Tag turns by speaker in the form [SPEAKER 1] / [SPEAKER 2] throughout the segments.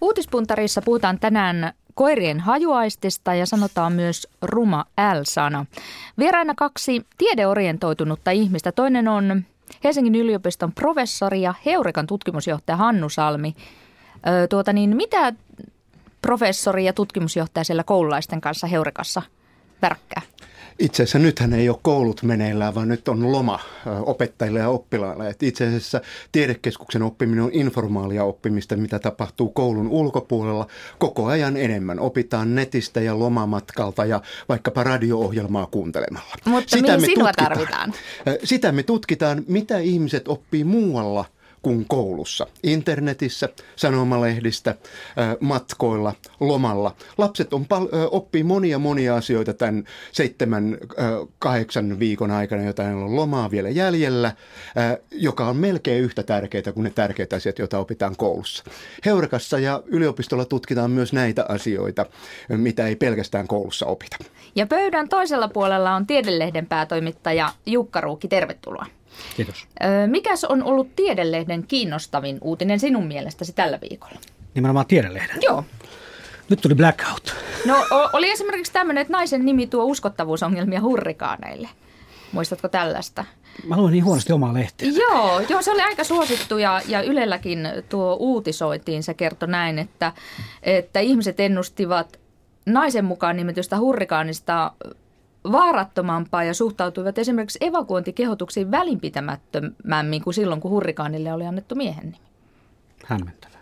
[SPEAKER 1] Uutispuntarissa puhutaan tänään koirien hajuaistista ja sanotaan myös ruma L-sana. Vieraina kaksi tiedeorientoitunutta ihmistä. Toinen on Helsingin yliopiston professori ja Heurekan tutkimusjohtaja Hannu Salmi. Öö, tuota niin, mitä professori ja tutkimusjohtaja siellä koululaisten kanssa Heurekassa värkkää?
[SPEAKER 2] Itse asiassa nythän ei ole koulut meneillään, vaan nyt on loma opettajille ja oppilaille. Et itse asiassa tiedekeskuksen oppiminen on informaalia oppimista, mitä tapahtuu koulun ulkopuolella koko ajan enemmän. Opitaan netistä ja lomamatkalta ja vaikkapa radio-ohjelmaa kuuntelemalla.
[SPEAKER 1] Mutta Sitä mihin me sinua tutkitaan. tarvitaan?
[SPEAKER 2] Sitä me tutkitaan, mitä ihmiset oppii muualla – kuin koulussa. Internetissä, sanomalehdistä, matkoilla, lomalla. Lapset on pal- oppii monia monia asioita tämän seitsemän, kahdeksan viikon aikana, jota on lomaa vielä jäljellä, joka on melkein yhtä tärkeitä kuin ne tärkeät asiat, joita opitaan koulussa. Heurekassa ja yliopistolla tutkitaan myös näitä asioita, mitä ei pelkästään koulussa opita.
[SPEAKER 1] Ja pöydän toisella puolella on Tiedelehden päätoimittaja Jukka Ruukki, tervetuloa.
[SPEAKER 3] Kiitos.
[SPEAKER 1] Mikäs on ollut Tiedelehden kiinnostavin uutinen sinun mielestäsi tällä viikolla?
[SPEAKER 3] Nimenomaan Tiedelehden?
[SPEAKER 1] Joo.
[SPEAKER 3] Nyt tuli blackout.
[SPEAKER 1] No oli esimerkiksi tämmöinen, että naisen nimi tuo uskottavuusongelmia hurrikaaneille. Muistatko tällaista?
[SPEAKER 3] Mä luin niin huonosti omaa lehteä.
[SPEAKER 1] Joo, joo, se oli aika suosittu ja, ja Ylelläkin tuo uutisoitiin. Se kertoi näin, että, että ihmiset ennustivat naisen mukaan nimetystä hurrikaanista vaarattomampaa ja suhtautuivat esimerkiksi evakuointikehotuksiin välinpitämättömämmin kuin silloin, kun hurrikaanille oli annettu miehen nimi.
[SPEAKER 3] Hämmentävää.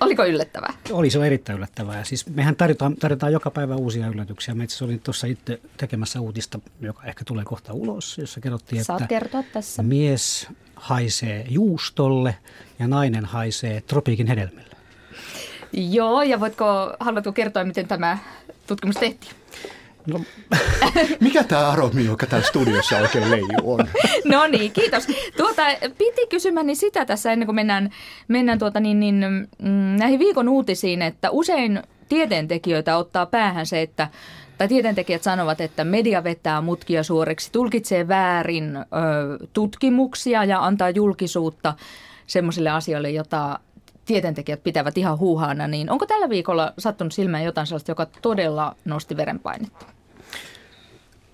[SPEAKER 1] Oliko yllättävää?
[SPEAKER 3] Oli, se on erittäin yllättävää. Ja siis mehän tarjotaan, tarjotaan joka päivä uusia yllätyksiä. Mä itse olin tuossa itse tekemässä uutista, joka ehkä tulee kohta ulos, jossa kerrottiin,
[SPEAKER 1] Saat että kertoa tässä.
[SPEAKER 3] mies haisee juustolle ja nainen haisee tropiikin hedelmille.
[SPEAKER 1] Joo, ja voitko, haluatko kertoa, miten tämä tutkimus tehtiin? No.
[SPEAKER 2] Mikä tämä aromi, joka täällä studiossa oikein leijuu on?
[SPEAKER 1] No niin, kiitos. Tuota, piti kysymäni sitä tässä ennen kuin mennään, mennään tuota niin, niin, mm, näihin viikon uutisiin, että usein tieteentekijöitä ottaa päähän se, että tai tieteentekijät sanovat, että media vetää mutkia suoriksi, tulkitsee väärin ö, tutkimuksia ja antaa julkisuutta semmoisille asioille, jota tieteentekijät pitävät ihan huuhaana, niin onko tällä viikolla sattunut silmään jotain sellaista, joka todella nosti verenpainetta?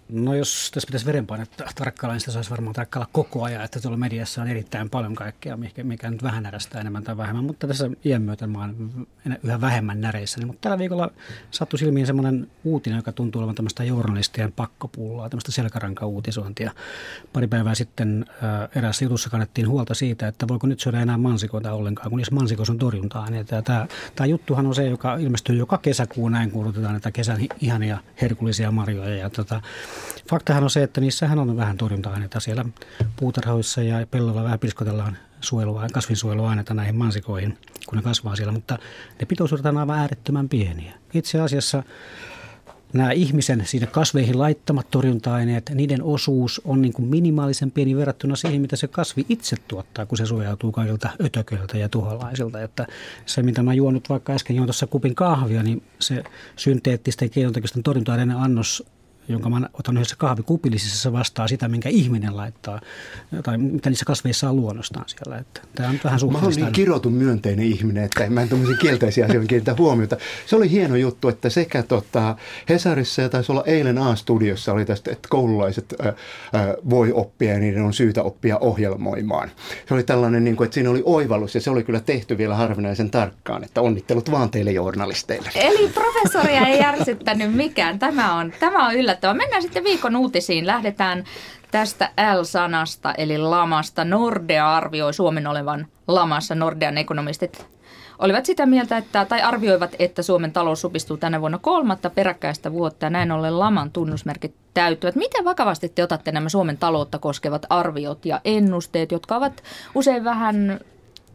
[SPEAKER 3] No jos tässä pitäisi verenpainetta tarkkailla, niin sitä saisi varmaan tarkkailla koko ajan, että tuolla mediassa on erittäin paljon kaikkea, mikä, mikä nyt vähän närästää enemmän tai vähemmän, mutta tässä iän myötä mä oon yhä vähemmän näreissä. Mutta tällä viikolla sattui silmiin semmoinen uutinen, joka tuntuu olevan tämmöistä journalistien pakkopullaa, tämmöistä selkäranka-uutisointia. Pari päivää sitten äh, eräässä jutussa kannettiin huolta siitä, että voiko nyt syödä enää mansikoita ollenkaan, kun jos mansikos on torjuntaa. Niin tämä, tämä juttuhan on se, joka ilmestyy joka kesäkuu näin, kun näitä kesän ihania herkullisia marjoja. Ja tota, Faktahan on se, että niissähän on vähän torjunta-aineita siellä puutarhoissa ja pellolla vähän piskotellaan suojelua, kasvinsuojeluaineita näihin mansikoihin, kun ne kasvaa siellä, mutta ne pitoisuudet on aivan äärettömän pieniä. Itse asiassa nämä ihmisen siinä kasveihin laittamat torjunta-aineet, niiden osuus on niin kuin minimaalisen pieni verrattuna siihen, mitä se kasvi itse tuottaa, kun se suojautuu kaikilta ötököiltä ja tuholaisilta. Että se, mitä mä juon nyt vaikka äsken juon tuossa kupin kahvia, niin se synteettisten keinotekoisten torjunta-aineiden annos jonka mä otan yhdessä kahvikupillisessa, se vastaa sitä, minkä ihminen laittaa, tai mitä niissä kasveissa on luonnostaan siellä. Että tämä on vähän
[SPEAKER 2] Mä olen niin kirotun myönteinen ihminen, että en mä en tämmöisiä kielteisiä asioita kiinnitä huomiota. Se oli hieno juttu, että sekä tota, Hesarissa ja taisi olla eilen A-studiossa oli tästä, että koululaiset ä, ä, voi oppia ja niiden on syytä oppia ohjelmoimaan. Se oli tällainen, niin kuin, että siinä oli oivallus ja se oli kyllä tehty vielä harvinaisen tarkkaan, että onnittelut vaan teille journalisteille.
[SPEAKER 1] Eli professoria ei järsyttänyt mikään. Tämä on, tämä on yllä yllättävää. Mennään sitten viikon uutisiin. Lähdetään tästä L-sanasta eli lamasta. Nordea arvioi Suomen olevan lamassa. Nordean ekonomistit olivat sitä mieltä, että, tai arvioivat, että Suomen talous supistuu tänä vuonna kolmatta peräkkäistä vuotta ja näin ollen laman tunnusmerkit täyttyvät. Miten vakavasti te otatte nämä Suomen taloutta koskevat arviot ja ennusteet, jotka ovat usein vähän,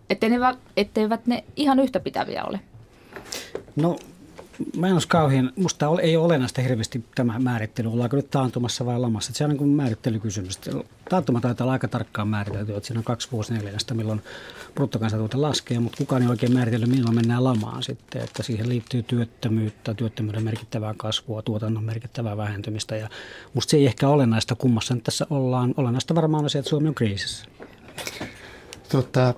[SPEAKER 1] ettei ne, etteivät ne ihan yhtä pitäviä ole?
[SPEAKER 3] No mä en olisi kauhean, musta ei ole olennaista hirveästi tämä määrittely, ollaanko nyt taantumassa vai lamassa. Se on niin määrittelykysymys. Taantuma taitaa olla aika tarkkaan määritelty, että siinä on kaksi vuosineljännestä, milloin bruttokansantuote laskee, mutta kukaan ei oikein määritellyt, milloin mennään lamaan sitten. Että siihen liittyy työttömyyttä, työttömyyden merkittävää kasvua, tuotannon merkittävää vähentymistä. Ja musta se ei ehkä olennaista kummassa nyt tässä ollaan. Olennaista varmaan on se, että Suomi on kriisissä.
[SPEAKER 2] Tota,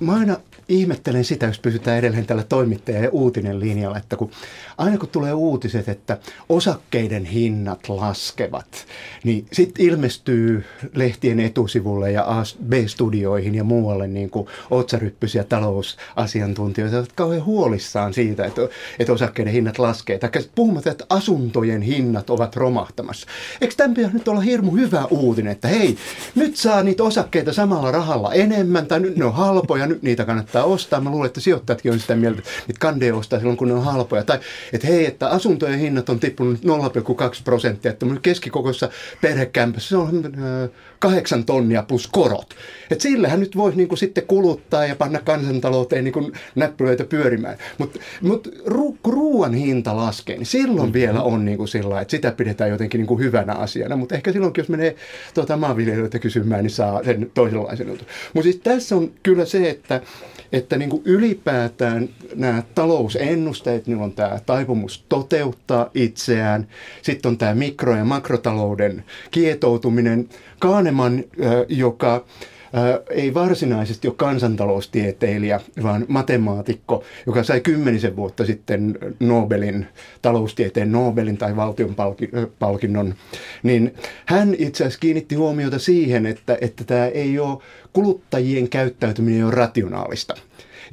[SPEAKER 2] mä aina ihmettelen sitä, jos pysytään edelleen tällä toimittaja- ja uutinen linjalla, että kun aina kun tulee uutiset, että osakkeiden hinnat laskevat, niin sitten ilmestyy lehtien etusivulle ja B-studioihin ja muualle niin kuin otsaryppysiä talousasiantuntijoita, jotka kauhean huolissaan siitä, että, että osakkeiden hinnat laskee. Tai puhumatta, että asuntojen hinnat ovat romahtamassa. Eikö tämän pitäisi nyt olla hirmu hyvä uutinen, että hei, nyt saa niitä osakkeita samalla rahalla enemmän, tai nyt ne on halpoja, nyt niitä kannattaa ostaa. Mä luulen, että sijoittajatkin on sitä mieltä, että niitä kandeja ostaa silloin, kun ne on halpoja. Tai että hei, että asuntojen hinnat on tippunut 0,2 prosenttia, että keskikokoisessa perhekämpässä se on kahdeksan tonnia plus korot. Et sillähän nyt voisi niinku sitten kuluttaa ja panna kansantalouteen niinku näppylöitä pyörimään. Mutta mut ru, kun ruoan hinta laskee, niin silloin mm-hmm. vielä on niinku sillä että sitä pidetään jotenkin niinku hyvänä asiana. Mutta ehkä silloinkin, jos menee tuota, maanviljelijöitä kysymään, niin saa sen toisenlaisen jutun. Mutta siis tässä on kyllä se, että että niin kuin ylipäätään nämä talousennusteet, niin on tämä taipumus toteuttaa itseään. Sitten on tämä mikro- ja makrotalouden kietoutuminen. Kahneman, joka ei varsinaisesti ole kansantaloustieteilijä, vaan matemaatikko, joka sai kymmenisen vuotta sitten Nobelin, taloustieteen Nobelin tai valtion palkinnon, niin hän itse asiassa kiinnitti huomiota siihen, että, että tämä ei ole kuluttajien käyttäytyminen on rationaalista.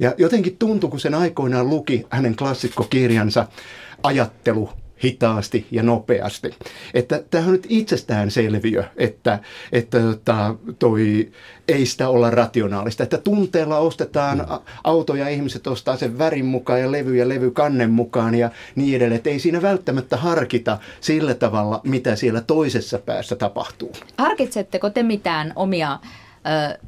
[SPEAKER 2] Ja jotenkin tuntui, kun sen aikoinaan luki hänen klassikkokirjansa Ajattelu hitaasti ja nopeasti. Että tämä on nyt itsestäänselviö, että, että tota, toi ei sitä olla rationaalista. Että tunteella ostetaan mm. autoja, ihmiset ostaa sen värin mukaan ja levy ja levykannen mukaan ja niin edelleen. Että ei siinä välttämättä harkita sillä tavalla, mitä siellä toisessa päässä tapahtuu.
[SPEAKER 1] Harkitsetteko te mitään omia ö,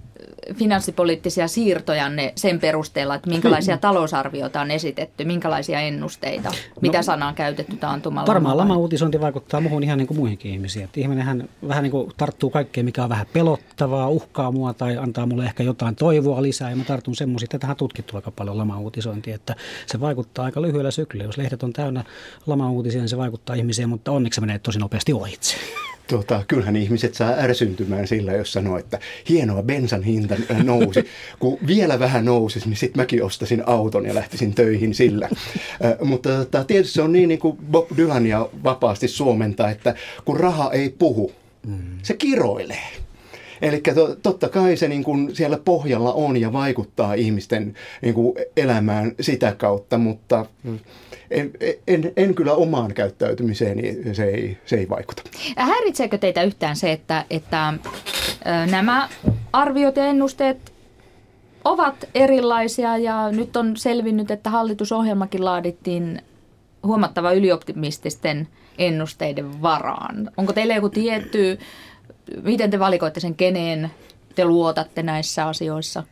[SPEAKER 1] finanssipoliittisia siirtojanne sen perusteella, että minkälaisia hmm. talousarvioita on esitetty, minkälaisia ennusteita, mitä no, sanaa on käytetty taantumalla?
[SPEAKER 3] Varmaan lama-uutisointi vaikuttaa muuhun ihan niin kuin muihinkin ihmisiin. Että ihminenhän vähän niin kuin tarttuu kaikkeen, mikä on vähän pelottavaa, uhkaa mua tai antaa mulle ehkä jotain toivoa lisää. Ja mä tartun semmoisia, että tähän on tutkittu aika paljon lama-uutisointia, että se vaikuttaa aika lyhyellä syklillä. Jos lehdet on täynnä lama-uutisia, niin se vaikuttaa ihmiseen, mutta onneksi se menee tosi nopeasti ohitse
[SPEAKER 2] tota, kyllähän ihmiset saa ärsyntymään sillä, jos sanoo, että hienoa bensan hinta nousi. Kun vielä vähän nousisi, niin sitten mäkin ostasin auton ja lähtisin töihin sillä. Äh, mutta tota, tietysti se on niin, niin kuin Bob Dylania vapaasti suomenta, että kun raha ei puhu, mm. se kiroilee. Eli to, totta kai se niin kuin siellä pohjalla on ja vaikuttaa ihmisten niin kuin elämään sitä kautta, mutta en, en, en kyllä omaan käyttäytymiseen, se ei, se ei vaikuta.
[SPEAKER 1] Häiritseekö teitä yhtään se, että, että nämä arviot ja ennusteet ovat erilaisia ja nyt on selvinnyt, että hallitusohjelmakin laadittiin huomattava ylioptimististen ennusteiden varaan. Onko teillä joku tietty, miten te valikoitte sen keneen te luotatte näissä asioissa?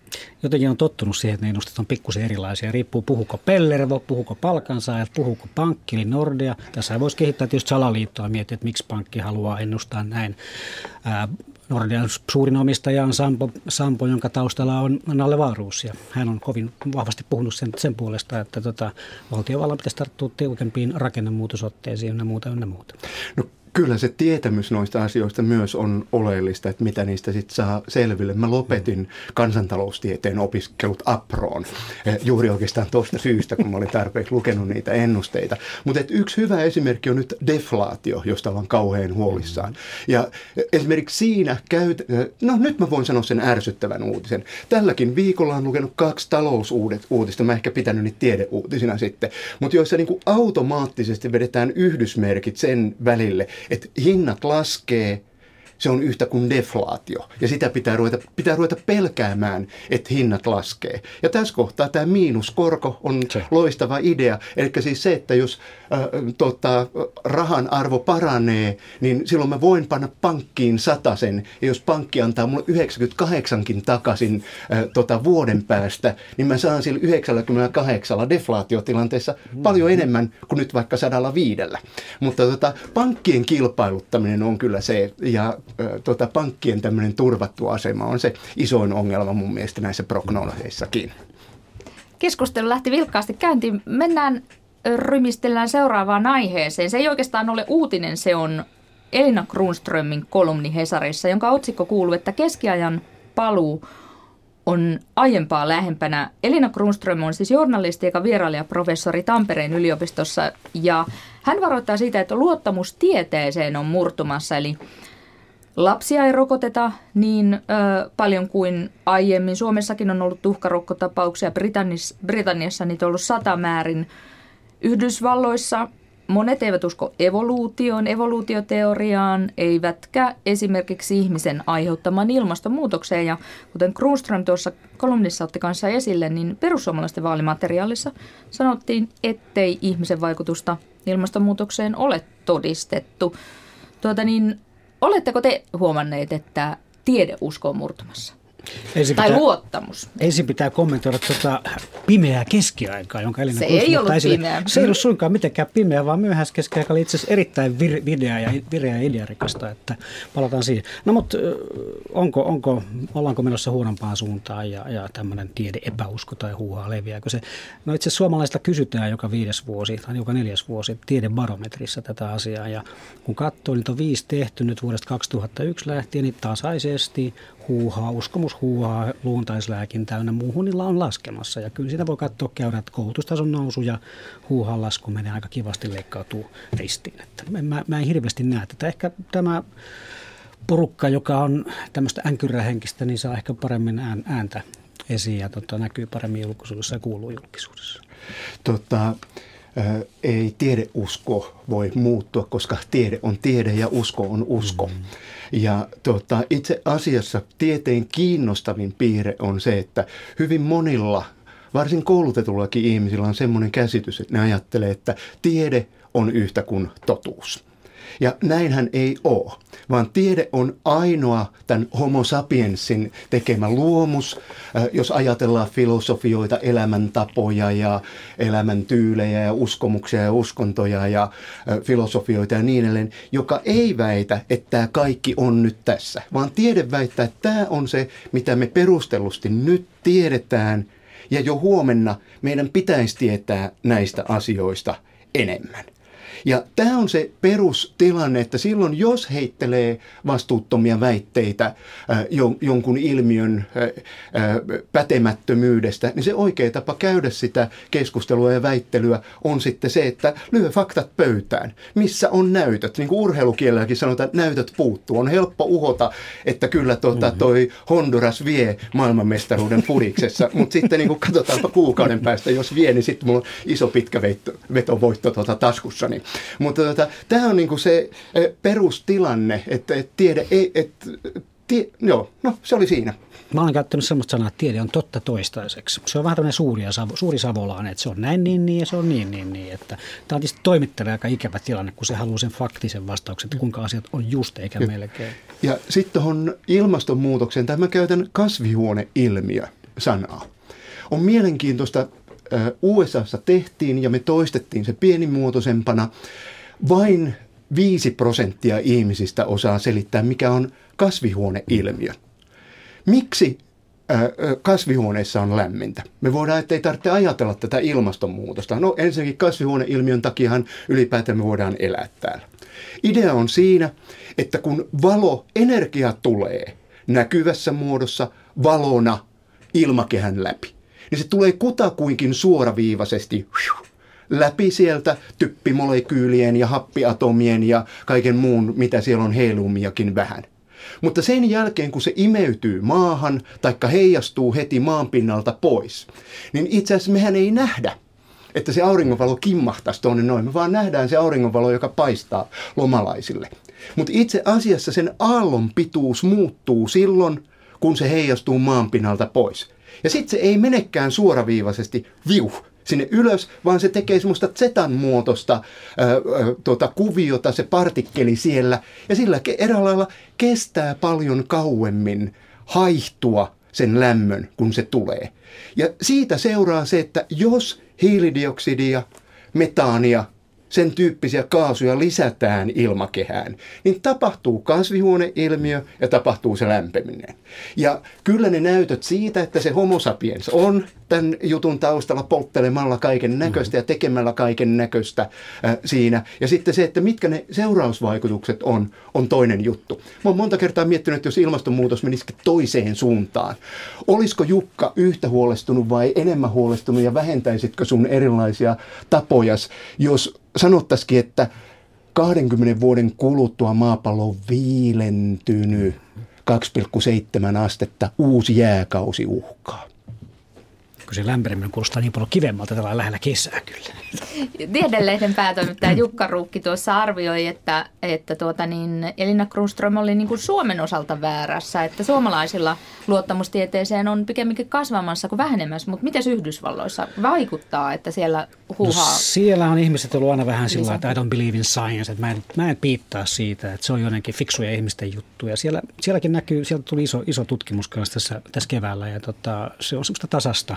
[SPEAKER 3] Jotenkin on tottunut siihen, että ne ennustet on pikkusen erilaisia. Riippuu puhuko Pellervo, puhuko palkansaajat, puhuko pankki eli Nordea. Tässä voisi kehittää tietysti salaliittoa ja miettiä, että miksi pankki haluaa ennustaa näin. Ää, Nordean suurin omistaja on Sampo, Sampo jonka taustalla on Nalle Vaaruus. Ja hän on kovin vahvasti puhunut sen, sen puolesta, että tota, valtiovallan pitäisi tarttua tiukempiin rakennemuutosotteisiin ja muuta ja muuta.
[SPEAKER 2] No kyllä se tietämys noista asioista myös on oleellista, että mitä niistä sitten saa selville. Mä lopetin kansantaloustieteen opiskelut APROon eh, juuri oikeastaan tuosta syystä, kun mä olin tarpeeksi lukenut niitä ennusteita. Mutta yksi hyvä esimerkki on nyt deflaatio, josta ollaan kauhean huolissaan. Ja esimerkiksi siinä käyt, eh, no nyt mä voin sanoa sen ärsyttävän uutisen. Tälläkin viikolla on lukenut kaksi talousuutista, mä ehkä pitänyt niitä tiedeuutisina sitten, mutta joissa niin kuin automaattisesti vedetään yhdysmerkit sen välille, että hinnat laskee se on yhtä kuin deflaatio. Ja sitä pitää ruveta, pitää ruveta pelkäämään, että hinnat laskee. Ja tässä kohtaa tämä miinuskorko on se. loistava idea. Eli siis se, että jos äh, tota, rahan arvo paranee, niin silloin mä voin panna pankkiin sen. Ja jos pankki antaa mulle 98kin takaisin äh, tota, vuoden päästä, niin mä saan sillä 98 deflaatiotilanteessa mm-hmm. paljon enemmän kuin nyt vaikka sadalla viidellä. Mutta tota, pankkien kilpailuttaminen on kyllä se, ja tota, pankkien tämmöinen turvattu asema on se isoin ongelma mun mielestä näissä prognooseissakin.
[SPEAKER 1] Keskustelu lähti vilkkaasti käyntiin. Mennään rymistellään seuraavaan aiheeseen. Se ei oikeastaan ole uutinen, se on Elina Grunströmin kolumni Hesarissa, jonka otsikko kuuluu, että keskiajan paluu on aiempaa lähempänä. Elina Kronström on siis journalisti ja vierailijaprofessori Tampereen yliopistossa ja hän varoittaa siitä, että luottamus tieteeseen on murtumassa, eli lapsia ei rokoteta niin ö, paljon kuin aiemmin. Suomessakin on ollut tuhkarokkotapauksia, Britanniassa, Britanniassa niitä on ollut sata määrin. Yhdysvalloissa monet eivät usko evoluutioon, evoluutioteoriaan, eivätkä esimerkiksi ihmisen aiheuttamaan ilmastonmuutokseen. Ja kuten Kruunström tuossa kolumnissa otti kanssa esille, niin perussuomalaisten vaalimateriaalissa sanottiin, ettei ihmisen vaikutusta ilmastonmuutokseen ole todistettu. Tuota niin, oletteko te huomanneet, että tiede uskoo murtumassa? Ensin tai pitää, luottamus.
[SPEAKER 3] Ensin pitää kommentoida tuota pimeää keskiaikaa, jonka Elina
[SPEAKER 1] Se ei ollut esille. pimeä.
[SPEAKER 3] Se ei ollut suinkaan mitenkään pimeä, vaan keskiaika oli itse asiassa erittäin vir, video ja, vireä ja idearikasta, että palataan siihen. No mutta onko, onko, ollaanko menossa huonompaan suuntaan ja, ja tämmöinen tiede epäusko tai huuhaa leviääkö se? No itse suomalaista kysytään joka viides vuosi tai joka neljäs vuosi tiedebarometrissa tätä asiaa ja kun katsoo, niin on viisi tehty nyt vuodesta 2001 lähtien, niin tasaisesti huuhaa, uskomus huuhaa luontaislääkin täynnä muuhun, niillä on laskemassa. Ja kyllä sitä voi katsoa käydä, että koulutustason nousu ja huuhaan lasku menee aika kivasti leikkautuu ristiin. Että mä, mä en hirveästi näe tätä. Ehkä tämä porukka, joka on tämmöistä änkyrähenkistä, niin saa ehkä paremmin ääntä esiin ja tota, näkyy paremmin julkisuudessa ja kuuluu julkisuudessa.
[SPEAKER 2] Tota, ei tiedeusko voi muuttua, koska tiede on tiede ja usko on usko. Mm. Ja tota, itse asiassa tieteen kiinnostavin piirre on se, että hyvin monilla, varsin koulutetullakin ihmisillä on semmoinen käsitys, että ne ajattelee, että tiede on yhtä kuin totuus. Ja näinhän ei ole, vaan tiede on ainoa tämän homo sapiensin tekemä luomus. Jos ajatellaan filosofioita, elämäntapoja ja elämäntyylejä ja uskomuksia ja uskontoja ja filosofioita ja niin edelleen, joka ei väitä, että tämä kaikki on nyt tässä, vaan tiede väittää, että tämä on se, mitä me perustellusti nyt tiedetään ja jo huomenna meidän pitäisi tietää näistä asioista enemmän. Ja tämä on se perustilanne, että silloin jos heittelee vastuuttomia väitteitä äh, jonkun ilmiön äh, äh, pätemättömyydestä, niin se oikea tapa käydä sitä keskustelua ja väittelyä on sitten se, että lyö faktat pöytään. Missä on näytöt? Niin kuin urheilukielelläkin sanotaan, että näytöt puuttuu. On helppo uhota, että kyllä tuota, mm-hmm. toi Honduras vie maailmanmestaruuden pudiksessa, mutta sitten niin kuin katsotaanpa kuukauden päästä, jos vie, niin sitten mulla on iso pitkä vetovoitto tuota taskussani. Mutta tota, tämä on niinku se perustilanne, että et tiede ei, et, tie, joo, no se oli siinä.
[SPEAKER 3] Mä olen käyttänyt sellaista sanaa, että tiede on totta toistaiseksi. Se on vähän tämmöinen suuri, ja suuri savolainen, että se on näin niin niin ja se on niin niin niin. Että tämä on tietysti toimittajalle aika ikävä tilanne, kun se haluaa sen faktisen vastauksen, että kuinka asiat on just eikä ja, melkein.
[SPEAKER 2] Ja sitten tuohon ilmastonmuutokseen, tämä mä käytän kasvihuoneilmiö sanaa. On mielenkiintoista USAssa tehtiin ja me toistettiin se pienimuotoisempana. Vain 5 prosenttia ihmisistä osaa selittää, mikä on kasvihuoneilmiö. Miksi kasvihuoneessa on lämmintä. Me voidaan, että ei tarvitse ajatella tätä ilmastonmuutosta. No ensinnäkin kasvihuoneilmiön takiahan ylipäätään me voidaan elää täällä. Idea on siinä, että kun valo, energia tulee näkyvässä muodossa valona ilmakehän läpi niin se tulee kutakuinkin suoraviivaisesti läpi sieltä typpimolekyylien ja happiatomien ja kaiken muun, mitä siellä on heilumiakin vähän. Mutta sen jälkeen, kun se imeytyy maahan, taikka heijastuu heti maanpinnalta pois, niin itse asiassa mehän ei nähdä, että se auringonvalo kimmahtaisi tuonne noin. Me vaan nähdään se auringonvalo, joka paistaa lomalaisille. Mutta itse asiassa sen aallon pituus muuttuu silloin, kun se heijastuu maanpinnalta pois. Ja sitten se ei menekään suoraviivaisesti viu sinne ylös, vaan se tekee semmoista zetan muotoista ää, tuota, kuviota, se partikkeli siellä. Ja sillä eräällä lailla kestää paljon kauemmin haihtua sen lämmön, kun se tulee. Ja siitä seuraa se, että jos hiilidioksidia, metaania sen tyyppisiä kaasuja lisätään ilmakehään, niin tapahtuu kasvihuoneilmiö ja tapahtuu se lämpeminen. Ja kyllä ne näytöt siitä, että se homo sapiens on tämän jutun taustalla polttelemalla kaiken näköistä ja tekemällä kaiken näköistä äh, siinä. Ja sitten se, että mitkä ne seurausvaikutukset on, on toinen juttu. Mä oon monta kertaa miettinyt, että jos ilmastonmuutos menisi toiseen suuntaan, olisiko Jukka yhtä huolestunut vai enemmän huolestunut ja vähentäisitkö sun erilaisia tapojas, jos sanottaisikin, että 20 vuoden kuluttua maapallo on viilentynyt 2,7 astetta, uusi jääkausi uhkaa
[SPEAKER 3] kun se lämpeneminen kuulostaa niin paljon kivemmalta, tällä lähellä kesää kyllä.
[SPEAKER 1] Tiedelehden päätoimittaja Jukka Ruukki tuossa arvioi, että, että tuota niin, Elina Kruström oli niin kuin Suomen osalta väärässä, että suomalaisilla luottamustieteeseen on pikemminkin kasvamassa kuin vähenemässä, mutta miten Yhdysvalloissa vaikuttaa, että siellä huuhaa? No,
[SPEAKER 3] siellä on ihmiset ollut aina vähän sillä että I don't believe in science, että mä en, mä en piittaa siitä, että se on jotenkin fiksuja ihmisten juttuja. Siellä, sielläkin näkyy, sieltä tuli iso, iso tutkimus tässä, tässä keväällä ja tota, se on semmoista tasasta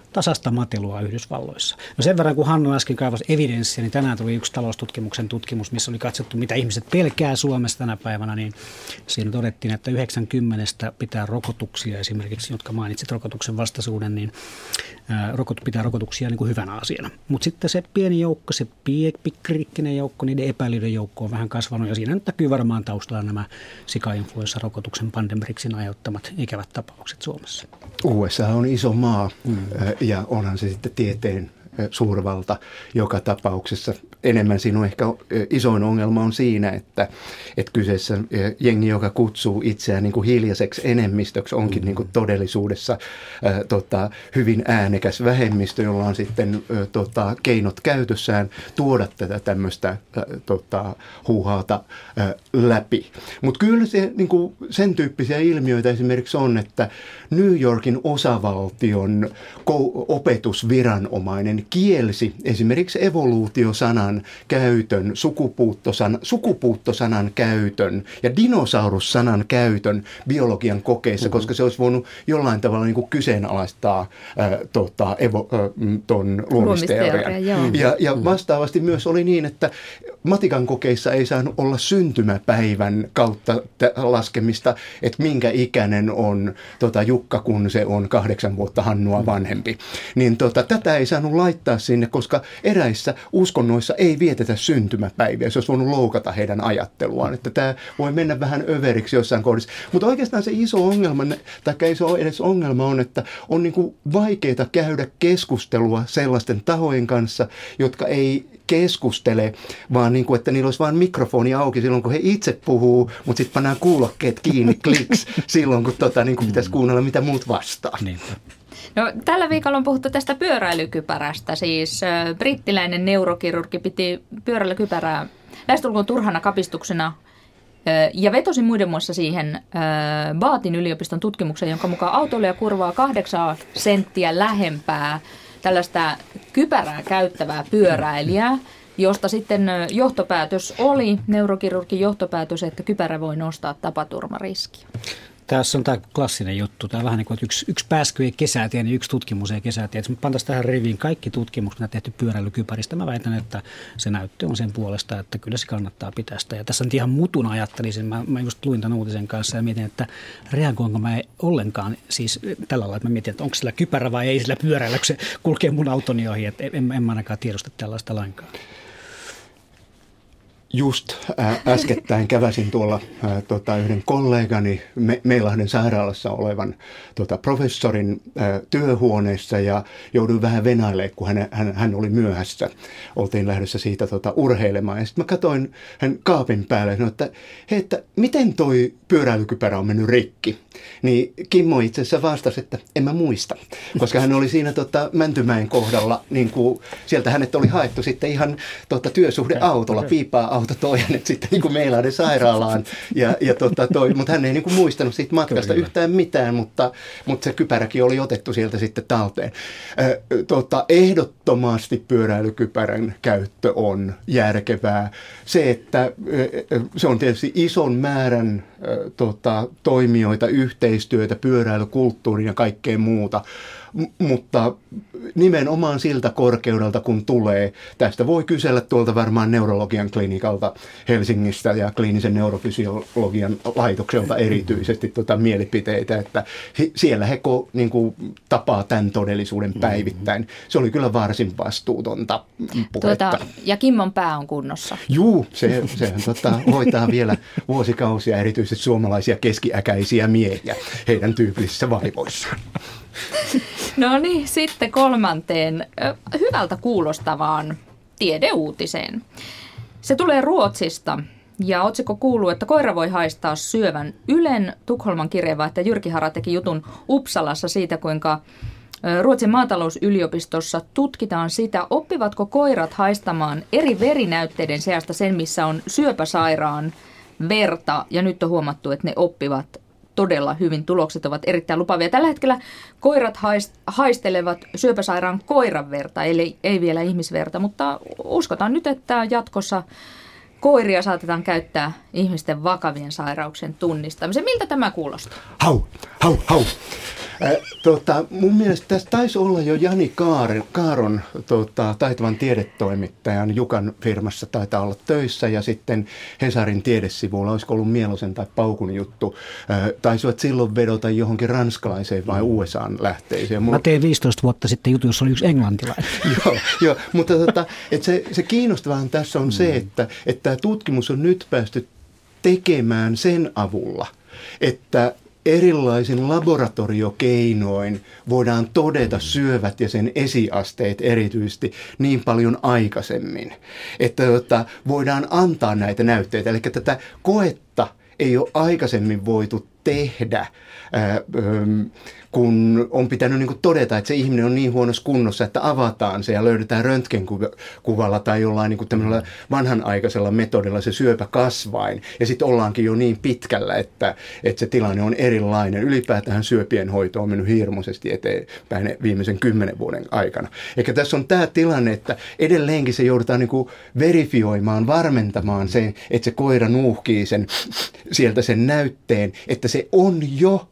[SPEAKER 3] tasasta matelua Yhdysvalloissa. No sen verran, kun Hannu äsken kaivasi evidenssiä, niin tänään tuli yksi taloustutkimuksen tutkimus, missä oli katsottu, mitä ihmiset pelkää Suomessa tänä päivänä, niin siinä todettiin, että 90 pitää rokotuksia esimerkiksi, jotka mainitsit rokotuksen vastaisuuden, niin rokot, pitää rokotuksia niin kuin hyvänä asiana. Mutta sitten se pieni joukko, se pikkirikkinen joukko, niiden epäilyiden joukko on vähän kasvanut ja siinä nyt näkyy varmaan taustalla nämä sikainfluenssarokotuksen pandemriksin aiheuttamat ikävät tapaukset Suomessa.
[SPEAKER 2] USA on iso maa mm. Ja onhan se sitten tieteen suurvalta joka tapauksessa. Enemmän sinun ehkä isoin ongelma on siinä, että, että kyseessä jengi, joka kutsuu itseään niin kuin hiljaiseksi enemmistöksi, onkin niin kuin todellisuudessa ää, tota, hyvin äänekäs vähemmistö, jolla on sitten ää, tota, keinot käytössään tuoda tätä tämmöistä ää, tota, huuhaata ää, läpi. Mutta kyllä se, niin kuin sen tyyppisiä ilmiöitä esimerkiksi on, että New Yorkin osavaltion opetusviranomainen kielsi esimerkiksi evoluutiosanan käytön, sukupuuttosan, sukupuuttosanan käytön ja dinosaurussanan käytön biologian kokeissa, mm-hmm. koska se olisi voinut jollain tavalla niin kuin kyseenalaistaa ää, tota, evo, ää, ton luomisteorian. Ja, ja mm. vastaavasti myös oli niin, että matikan kokeissa ei saanut olla syntymäpäivän kautta laskemista, että minkä ikäinen on tota, Jukka, kun se on kahdeksan vuotta Hannua vanhempi. Niin tota, tätä ei saanut laittaa sinne, koska eräissä uskonnoissa ei vietetä syntymäpäiviä. Se olisi voinut loukata heidän ajatteluaan, että tämä voi mennä vähän överiksi jossain kohdassa. Mutta oikeastaan se iso ongelma, tai ei se ole edes ongelma, on, että on niin vaikeaa käydä keskustelua sellaisten tahojen kanssa, jotka ei keskustele, vaan niin kuin, että niillä olisi vain mikrofoni auki silloin, kun he itse puhuu, mutta sitten pannaan kuulokkeet kiinni kliks silloin, kun tota, niin kuin pitäisi kuunnella, mitä muut vastaa. Niin.
[SPEAKER 1] No, tällä viikolla on puhuttu tästä pyöräilykypärästä. Siis äh, brittiläinen neurokirurgi piti pyöräilykypärää lähestulkoon turhana kapistuksena ja vetosi muiden muassa siihen Baatin yliopiston tutkimuksen, jonka mukaan autoilija kurvaa kahdeksan senttiä lähempää tällaista kypärää käyttävää pyöräilijää, josta sitten johtopäätös oli, neurokirurgin johtopäätös, että kypärä voi nostaa tapaturmariskiä.
[SPEAKER 3] Tässä on tämä klassinen juttu. Tämä on vähän niin kuin, että yksi, yksi pääsky ei kesätie, niin yksi tutkimus ei kesätie. Jos me pantaisiin tähän riviin kaikki tutkimukset, mitä tehty pyöräilykypäristä, mä väitän, että se näyttö on sen puolesta, että kyllä se kannattaa pitää sitä. Ja tässä on ihan mutun ajattelisin. Mä, mä just luin tämän uutisen kanssa ja mietin, että reagoinko mä ollenkaan siis tällä lailla, että mä mietin, että onko sillä kypärä vai ei sillä pyöräillä, kun se kulkee mun autoni ohi. Että en, en mä ainakaan tiedosta tällaista lainkaan
[SPEAKER 2] just äskettäin käväsin tuolla ää, tota, yhden kollegani Me- Meilahden sairaalassa olevan tota, professorin ää, työhuoneessa ja jouduin vähän venailemaan, kun hän, hän, hän oli myöhässä. Oltiin lähdössä siitä tota, urheilemaan ja sitten mä katsoin hän kaapin päälle ja sanoin, että hei, että miten toi pyöräilykypärä on mennyt rikki? Niin Kimmo itse asiassa vastasi, että en mä muista, koska hän oli siinä tota, Mäntymäen kohdalla, niin kuin, sieltä hänet oli haettu sitten ihan tota, työsuhdeautolla, piipaa auto toi hänet sitten niin kuin Meilahden sairaalaan. Ja, ja tota toi, mutta hän ei niin kuin muistanut siitä matkasta Kyllä. yhtään mitään, mutta, mutta se kypäräkin oli otettu sieltä sitten talteen. Ö, tota, ehdottomasti pyöräilykypärän käyttö on järkevää. Se, että se on tietysti ison määrän tota, toimijoita, yhteistyötä, pyöräilykulttuurin ja kaikkea muuta mutta nimenomaan siltä korkeudelta kun tulee, tästä voi kysellä tuolta varmaan neurologian klinikalta Helsingistä ja kliinisen neurofysiologian laitokselta erityisesti tuota mielipiteitä, että siellä he ko, niin kuin, tapaa tämän todellisuuden päivittäin. Se oli kyllä varsin vastuutonta puhetta. Tuota,
[SPEAKER 1] ja Kimmon pää on kunnossa.
[SPEAKER 2] Juu, se, sehän tota, hoitaa vielä vuosikausia erityisesti suomalaisia keskiäkäisiä miehiä heidän tyypillisissä vaivoissaan.
[SPEAKER 1] No niin, sitten kolmanteen hyvältä kuulostavaan tiedeuutiseen. Se tulee Ruotsista ja otsikko kuuluu, että koira voi haistaa syövän. Ylen Tukholman kirjava, että Jyrki Hara teki jutun Uppsalassa siitä, kuinka Ruotsin maatalousyliopistossa tutkitaan sitä, oppivatko koirat haistamaan eri verinäytteiden seasta sen, missä on syöpäsairaan verta. Ja nyt on huomattu, että ne oppivat todella hyvin. Tulokset ovat erittäin lupavia. Tällä hetkellä koirat haistelevat syöpäsairaan koiran verta, eli ei vielä ihmisverta, mutta uskotaan nyt, että jatkossa koiria saatetaan käyttää ihmisten vakavien sairauksien tunnistamiseen. Miltä tämä kuulostaa?
[SPEAKER 2] Hau, hau, hau. Äh, tota, mun mielestä tässä taisi olla jo Jani Kaar, Kaaron tota, taitavan tiedetoimittajan Jukan firmassa taitaa olla töissä ja sitten Hesarin tiedesivuilla, olisiko ollut Mielosen tai Paukun juttu, äh, taisivat silloin vedota johonkin ranskalaiseen vai USAan lähteeseen.
[SPEAKER 3] Mä tein 15 vuotta sitten juttu, jossa oli yksi englantilainen.
[SPEAKER 2] joo, joo, mutta tota, et se, se kiinnostavaa tässä on mm. se, että, että tämä tutkimus on nyt päästy tekemään sen avulla, että erilaisin laboratoriokeinoin voidaan todeta syövät ja sen esiasteet erityisesti niin paljon aikaisemmin, että tota, voidaan antaa näitä näytteitä. Eli tätä koetta ei ole aikaisemmin voitu tehdä. Kun on pitänyt niin todeta, että se ihminen on niin huonossa kunnossa, että avataan se ja löydetään röntgenkuvalla tai jollain niin tämmöisellä vanhanaikaisella metodilla se syöpä kasvain. Ja sitten ollaankin jo niin pitkällä, että, että se tilanne on erilainen. Ylipäätään syöpien hoito on mennyt hirmuisesti eteenpäin viimeisen kymmenen vuoden aikana. Eikä tässä on tämä tilanne, että edelleenkin se joudutaan niin verifioimaan, varmentamaan se, että se koira nuuhkii sen, sieltä sen näytteen, että se on jo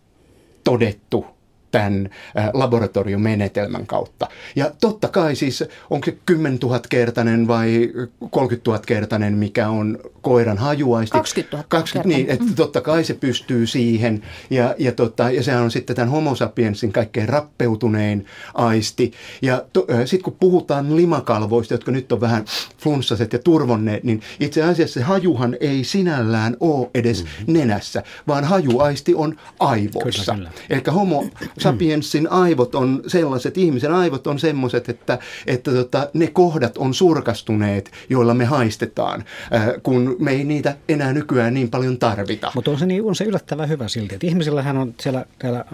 [SPEAKER 2] todettu tämän laboratoriomenetelmän kautta. Ja totta kai siis, onko se 10 000 kertainen vai 30 000 kertainen, mikä on koiran hajuaisti.
[SPEAKER 1] 20 000
[SPEAKER 2] 20, niin, että totta kai se pystyy siihen. Ja, ja, tota, ja sehän on sitten tämän homo sapiensin kaikkein rappeutunein aisti. Ja sitten kun puhutaan limakalvoista, jotka nyt on vähän flunssaset ja turvonneet, niin itse asiassa se hajuhan ei sinällään ole edes mm-hmm. nenässä, vaan hajuaisti on aivoissa. Eli homo sapiensin aivot on sellaiset, ihmisen aivot on semmoiset, että, että tota, ne kohdat on surkastuneet, joilla me haistetaan, äh, kun me ei niitä enää nykyään niin paljon tarvita.
[SPEAKER 3] Mutta on se, niin, on se yllättävän hyvä silti, että ihmisillähän on siellä, siellä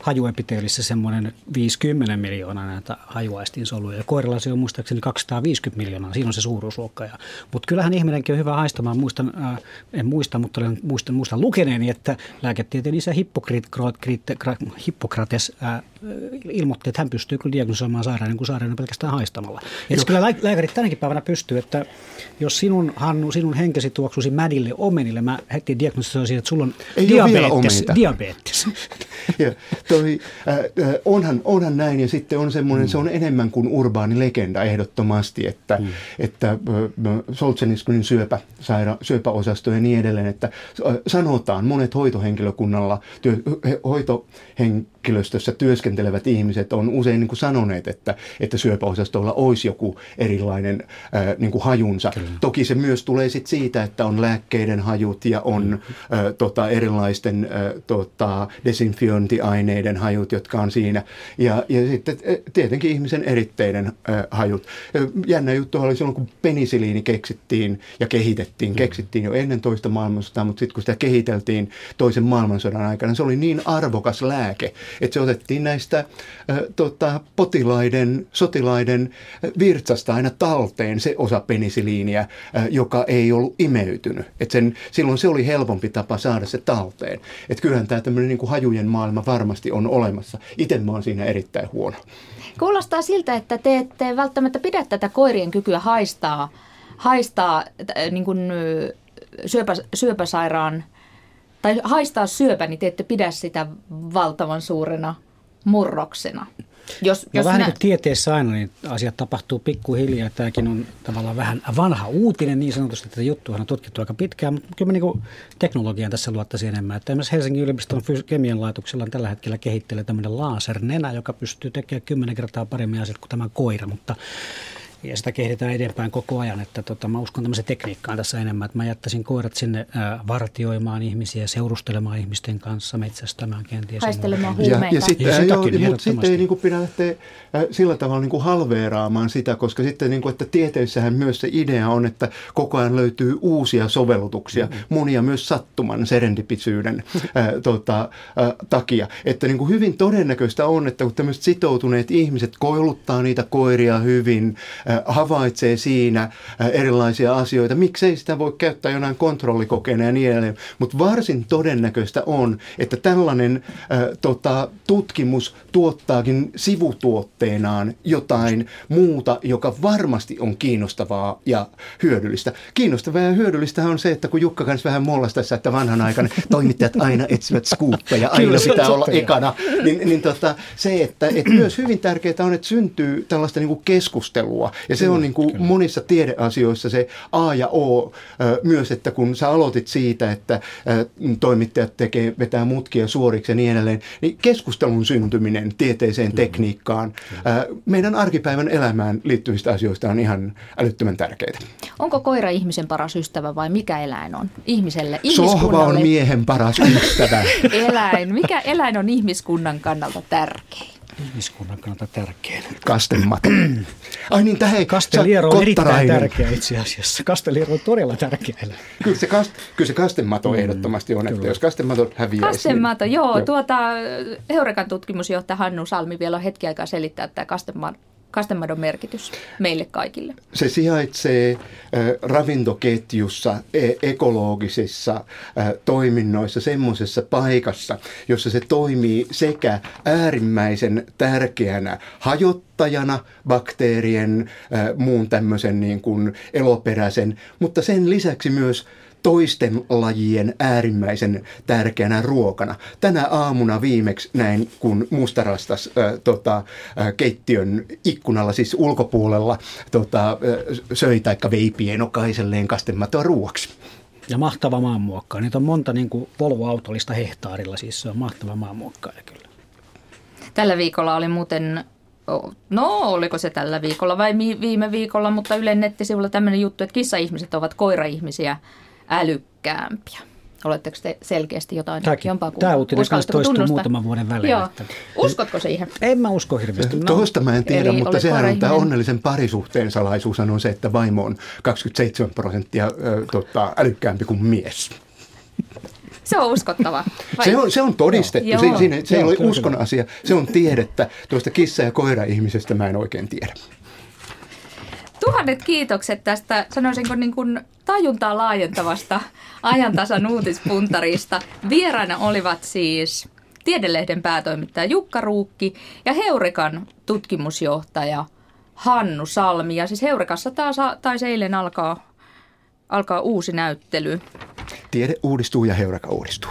[SPEAKER 3] hajuepiteelissä semmoinen 50 miljoonaa näitä hajuaistinsoluja ja koirilla se on muistaakseni 250 miljoonaa, siinä on se suuruusluokka. Mutta kyllähän ihminenkin on hyvä haistamaan, muistan, äh, en muista, mutta olen muistan, muistan lukeneeni, että lääketieteen isä Hippokrates Hippokrates ää, ilmoitti, että hän pystyy kyllä diagnosoimaan sairauden kuin sairauden pelkästään haistamalla. Ja kyllä lääkärit tänäkin päivänä pystyy, että jos sinun, Hannu, sinun henkesi tuoksuisi mädille omenille, mä heti diagnosoisin, että sulla on Ei diabetes. diabetes.
[SPEAKER 2] ja, toi, äh, onhan, onhan näin ja sitten on semmoinen, mm. se on enemmän kuin urbaani legenda ehdottomasti, että, mm. että äh, Solzhenitskynin syöpä, saira, syöpäosasto ja niin edelleen, että äh, sanotaan monet hoitohenkilökunnalla, työ, hoitohenkilöstössä työskentelevät ihmiset on usein niin kuin sanoneet, että, että syöpäosastolla olisi joku erilainen äh, niin kuin hajunsa. Kyllä. Toki se myös tulee sit siitä, että on lääkkeiden hajut ja on mm. äh, tota, erilaisten äh, tota, desinfiointiaineiden hajut, jotka on siinä. Ja, ja sitten tietenkin ihmisen eritteiden äh, hajut. Jännä juttu oli silloin, kun penisiliini keksittiin ja kehitettiin. Mm. Keksittiin jo ennen toista maailmansotaa, mutta sitten kun sitä kehiteltiin toisen maailmansodan aikana, se oli niin arvokas lääke, että se otettiin näistä äh, tota, potilaiden, sotilaiden virtsasta aina talteen se osa penisiliiniä, joka ei ollut imeytynyt. Et sen, silloin se oli helpompi tapa saada se talteen. Et kyllähän tämä tämmöinen niin hajujen maailma varmasti on olemassa. Itse mä oon siinä erittäin huono.
[SPEAKER 1] Kuulostaa siltä, että te ette välttämättä pidä tätä koirien kykyä haistaa, haistaa niin kuin syöpä, syöpäsairaan tai haistaa syöpä, niin te ette pidä sitä valtavan suurena murroksena.
[SPEAKER 3] Jos, no jos vähän nä- niin kuin tieteessä aina, niin asiat tapahtuu pikkuhiljaa. Tämäkin on tavallaan vähän vanha uutinen niin sanotusti, että juttu on tutkittu aika pitkään, mutta kyllä mä niin teknologian tässä luottaisin enemmän. Että esimerkiksi Helsingin yliopiston kemian laitoksella on tällä hetkellä kehittelee tämmöinen laasernenä, joka pystyy tekemään kymmenen kertaa paremmin asiat kuin tämä koira, mutta ja sitä kehitetään eteenpäin koko ajan. Että tota, mä uskon tämmöiseen tekniikkaan tässä enemmän, että mä jättäisin koirat sinne ää, vartioimaan ihmisiä, seurustelemaan ihmisten kanssa, metsästämään kenties.
[SPEAKER 1] Haistelemaan huumeita. Ja, ja
[SPEAKER 2] sitten, ja sitäkin, joo, mutta sitten ei niin kuin pidä lähteä sillä tavalla niin kuin halveeraamaan sitä, koska sitten niin kuin, että tieteissähän myös se idea on, että koko ajan löytyy uusia sovellutuksia, mm-hmm. monia myös sattuman, serendipisyyden ää, tota, ää, takia. Että niin kuin hyvin todennäköistä on, että kun tämmöiset sitoutuneet ihmiset kouluttaa niitä koiria hyvin, ää, havaitsee siinä erilaisia asioita. Miksei sitä voi käyttää jonain kontrollikokeena ja niin edelleen. Mutta varsin todennäköistä on, että tällainen äh, tota, tutkimus tuottaakin sivutuotteenaan jotain muuta, joka varmasti on kiinnostavaa ja hyödyllistä. Kiinnostavaa ja hyödyllistä on se, että kun Jukka kanssa vähän mollasi tässä, että vanhan aikana toimittajat aina etsivät skuuppeja, aina pitää olla ekana, niin, niin tota, se, että, että myös hyvin tärkeää on, että syntyy tällaista niin kuin keskustelua ja se on niin kuin monissa tiedeasioissa se A ja O myös, että kun sä aloitit siitä, että toimittajat tekee, vetää mutkia suoriksi ja niin edelleen, niin keskustelun syntyminen tieteeseen Kyllä. tekniikkaan, Kyllä. meidän arkipäivän elämään liittyvistä asioista on ihan älyttömän tärkeitä.
[SPEAKER 1] Onko koira ihmisen paras ystävä vai mikä eläin on ihmiselle?
[SPEAKER 2] Sohva on miehen paras ystävä.
[SPEAKER 1] eläin. Mikä eläin on ihmiskunnan kannalta tärkein?
[SPEAKER 3] Ihmiskunnan kannalta tärkein.
[SPEAKER 2] Kastemato. Ai niin, tähän
[SPEAKER 3] Kasteliero on erittäin tärkeä itse asiassa. Kasteliero on todella tärkeä.
[SPEAKER 2] Kyllä se, kast, kyllä se kastemato mm, ehdottomasti on, että jos kastemato häviäisi.
[SPEAKER 1] Kastemato, niin, joo. joo. Tuota, Heurekan tutkimusjohtaja Hannu Salmi vielä on hetki aikaa selittää tämä kastemato kastemadon merkitys meille kaikille?
[SPEAKER 2] Se sijaitsee ravintoketjussa, e- ekologisissa toiminnoissa, semmoisessa paikassa, jossa se toimii sekä äärimmäisen tärkeänä hajottajana bakteerien, muun tämmöisen niin kuin eloperäisen, mutta sen lisäksi myös toisten lajien äärimmäisen tärkeänä ruokana. Tänä aamuna viimeksi näin, kun mustarastas äh, tota, äh, keittiön ikkunalla, siis ulkopuolella, tota, äh, söi taikka vei pienokaiselleen kastematoa ruoaksi.
[SPEAKER 3] Ja mahtava maanmuokkaa. Niitä on monta niin kuin Volvo-autollista hehtaarilla, siis se on mahtava maanmuokkaaja kyllä.
[SPEAKER 1] Tällä viikolla oli muuten No, oliko se tällä viikolla vai viime viikolla, mutta Ylen nettisivulla tämmöinen juttu, että kissa-ihmiset ovat koira-ihmisiä älykkäämpiä. Oletteko te selkeästi jotain
[SPEAKER 3] Tämäkin, jompaa Tämä uutinen kanssa toistuu tunnustaa? muutaman vuoden välein. Joo.
[SPEAKER 1] Että... Uskotko siihen?
[SPEAKER 3] En mä usko hirveästi.
[SPEAKER 2] No. Tuosta mä en tiedä, Eli mutta sehän on tämä onnellisen parisuhteen salaisuus on se, että vaimo on 27 prosenttia äh, tota, älykkäämpi kuin mies.
[SPEAKER 1] Se on uskottava.
[SPEAKER 2] Vai? Se, on, se on todistettu. Joo. Se, siinä, se Joo, ei ole uskon asia. Se on tiedettä. Tuosta kissa- ja koira-ihmisestä mä en oikein tiedä.
[SPEAKER 1] Tuhannet kiitokset tästä, sanoisinko niin kuin tajuntaa laajentavasta ajantasan uutispuntarista. Vieraina olivat siis Tiedelehden päätoimittaja Jukka Ruukki ja Heurekan tutkimusjohtaja Hannu Salmi. Ja siis Heurekassa taas taisi eilen alkaa, alkaa uusi näyttely.
[SPEAKER 2] Tiede uudistuu ja Heureka uudistuu.